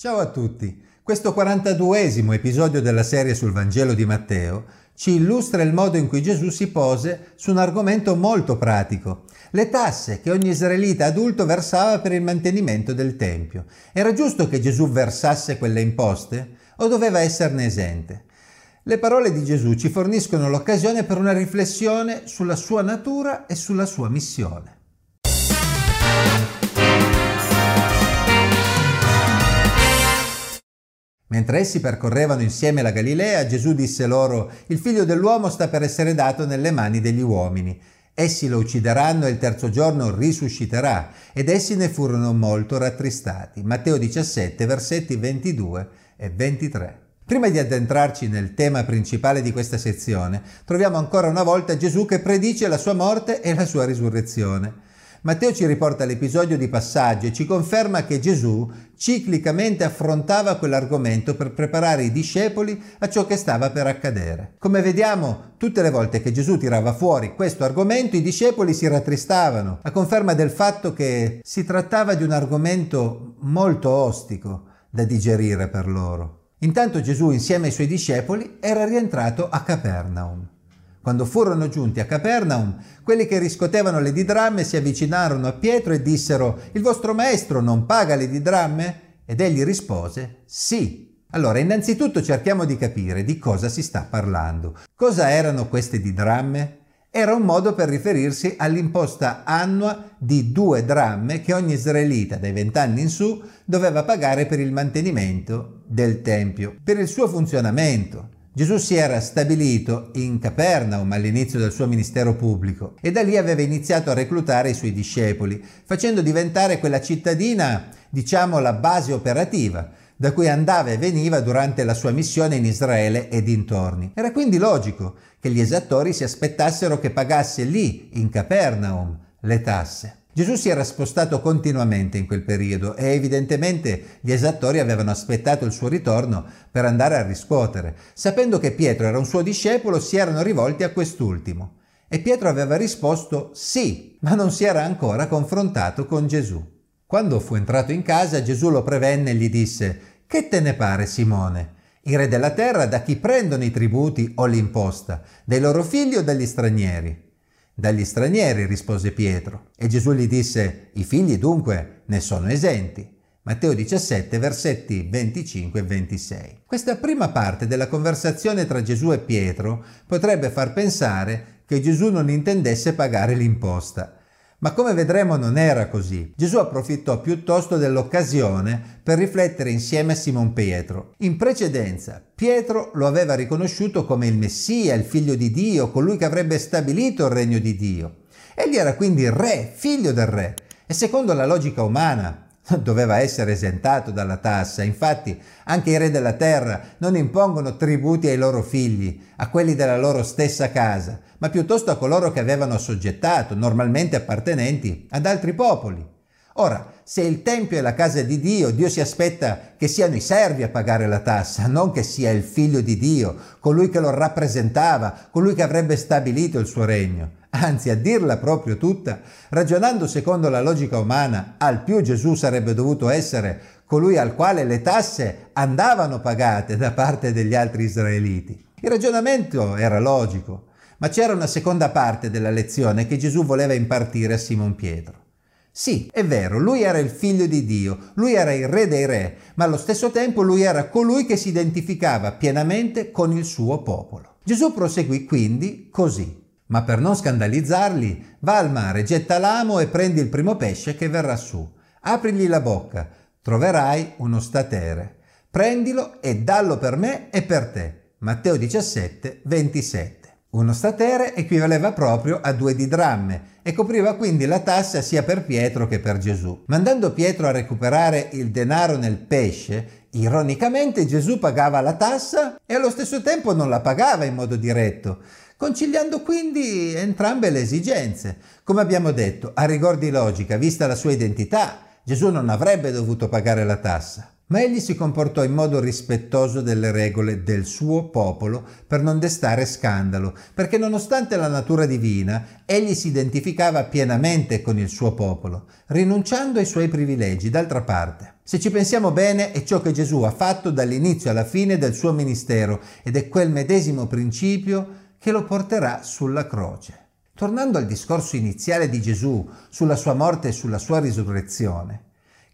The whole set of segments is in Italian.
Ciao a tutti. Questo 42esimo episodio della serie sul Vangelo di Matteo ci illustra il modo in cui Gesù si pose su un argomento molto pratico, le tasse che ogni israelita adulto versava per il mantenimento del Tempio. Era giusto che Gesù versasse quelle imposte o doveva esserne esente? Le parole di Gesù ci forniscono l'occasione per una riflessione sulla sua natura e sulla sua missione. Mentre essi percorrevano insieme la Galilea, Gesù disse loro, il figlio dell'uomo sta per essere dato nelle mani degli uomini. Essi lo uccideranno e il terzo giorno risusciterà. Ed essi ne furono molto rattristati. Matteo 17, versetti 22 e 23. Prima di addentrarci nel tema principale di questa sezione, troviamo ancora una volta Gesù che predice la sua morte e la sua risurrezione. Matteo ci riporta l'episodio di passaggio e ci conferma che Gesù ciclicamente affrontava quell'argomento per preparare i discepoli a ciò che stava per accadere. Come vediamo, tutte le volte che Gesù tirava fuori questo argomento, i discepoli si rattristavano, a conferma del fatto che si trattava di un argomento molto ostico da digerire per loro. Intanto Gesù, insieme ai suoi discepoli, era rientrato a Capernaum. Quando furono giunti a Capernaum, quelli che riscotevano le didramme si avvicinarono a Pietro e dissero, il vostro maestro non paga le didramme? Ed egli rispose, sì. Allora, innanzitutto cerchiamo di capire di cosa si sta parlando. Cosa erano queste didramme? Era un modo per riferirsi all'imposta annua di due dramme che ogni israelita dai vent'anni in su doveva pagare per il mantenimento del Tempio, per il suo funzionamento. Gesù si era stabilito in Capernaum all'inizio del suo ministero pubblico e da lì aveva iniziato a reclutare i suoi discepoli, facendo diventare quella cittadina, diciamo, la base operativa, da cui andava e veniva durante la sua missione in Israele e dintorni. Era quindi logico che gli esattori si aspettassero che pagasse lì, in Capernaum, le tasse. Gesù si era spostato continuamente in quel periodo e evidentemente gli esattori avevano aspettato il suo ritorno per andare a riscuotere. Sapendo che Pietro era un suo discepolo, si erano rivolti a quest'ultimo. E Pietro aveva risposto sì, ma non si era ancora confrontato con Gesù. Quando fu entrato in casa, Gesù lo prevenne e gli disse, Che te ne pare, Simone? I re della terra da chi prendono i tributi o l'imposta? Dai loro figli o dagli stranieri? Dagli stranieri, rispose Pietro. E Gesù gli disse, i figli dunque ne sono esenti. Matteo 17, versetti 25 e 26. Questa prima parte della conversazione tra Gesù e Pietro potrebbe far pensare che Gesù non intendesse pagare l'imposta. Ma come vedremo non era così. Gesù approfittò piuttosto dell'occasione per riflettere insieme a Simon Pietro. In precedenza Pietro lo aveva riconosciuto come il Messia, il figlio di Dio, colui che avrebbe stabilito il regno di Dio. Egli era quindi re, figlio del re. E secondo la logica umana doveva essere esentato dalla tassa. Infatti anche i re della terra non impongono tributi ai loro figli, a quelli della loro stessa casa, ma piuttosto a coloro che avevano assoggettato, normalmente appartenenti ad altri popoli. Ora, se il Tempio è la casa di Dio, Dio si aspetta che siano i servi a pagare la tassa, non che sia il figlio di Dio, colui che lo rappresentava, colui che avrebbe stabilito il suo regno. Anzi, a dirla proprio tutta, ragionando secondo la logica umana, al più Gesù sarebbe dovuto essere colui al quale le tasse andavano pagate da parte degli altri israeliti. Il ragionamento era logico, ma c'era una seconda parte della lezione che Gesù voleva impartire a Simon Pietro. Sì, è vero, lui era il figlio di Dio, lui era il re dei re, ma allo stesso tempo lui era colui che si identificava pienamente con il suo popolo. Gesù proseguì quindi così. Ma per non scandalizzarli, va al mare, getta l'amo e prendi il primo pesce che verrà su. Aprigli la bocca, troverai uno statere. Prendilo e dallo per me e per te. Matteo 17, 27. Uno statere equivaleva proprio a due di dramme e copriva quindi la tassa sia per Pietro che per Gesù. Mandando Pietro a recuperare il denaro nel pesce, ironicamente Gesù pagava la tassa e allo stesso tempo non la pagava in modo diretto conciliando quindi entrambe le esigenze. Come abbiamo detto, a rigor di logica, vista la sua identità, Gesù non avrebbe dovuto pagare la tassa, ma egli si comportò in modo rispettoso delle regole del suo popolo per non destare scandalo, perché nonostante la natura divina, egli si identificava pienamente con il suo popolo, rinunciando ai suoi privilegi. D'altra parte, se ci pensiamo bene, è ciò che Gesù ha fatto dall'inizio alla fine del suo ministero ed è quel medesimo principio che lo porterà sulla croce. Tornando al discorso iniziale di Gesù sulla sua morte e sulla sua risurrezione,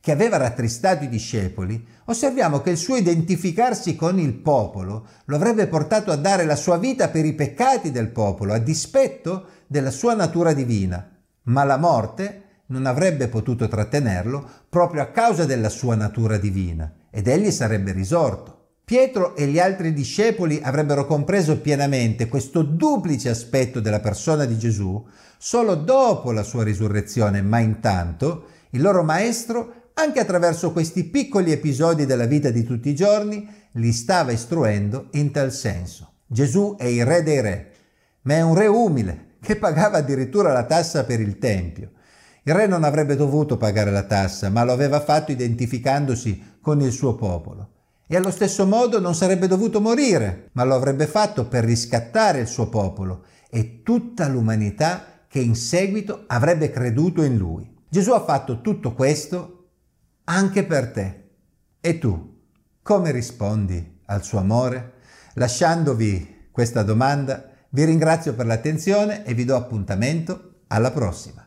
che aveva rattristato i discepoli, osserviamo che il suo identificarsi con il popolo lo avrebbe portato a dare la sua vita per i peccati del popolo, a dispetto della sua natura divina, ma la morte non avrebbe potuto trattenerlo proprio a causa della sua natura divina, ed egli sarebbe risorto. Pietro e gli altri discepoli avrebbero compreso pienamente questo duplice aspetto della persona di Gesù solo dopo la sua risurrezione, ma intanto il loro maestro anche attraverso questi piccoli episodi della vita di tutti i giorni, li stava istruendo in tal senso. Gesù è il re dei re, ma è un re umile, che pagava addirittura la tassa per il Tempio. Il re non avrebbe dovuto pagare la tassa, ma lo aveva fatto identificandosi con il suo popolo. E allo stesso modo non sarebbe dovuto morire, ma lo avrebbe fatto per riscattare il suo popolo e tutta l'umanità che in seguito avrebbe creduto in lui. Gesù ha fatto tutto questo anche per te. E tu, come rispondi al suo amore? Lasciandovi questa domanda, vi ringrazio per l'attenzione e vi do appuntamento alla prossima.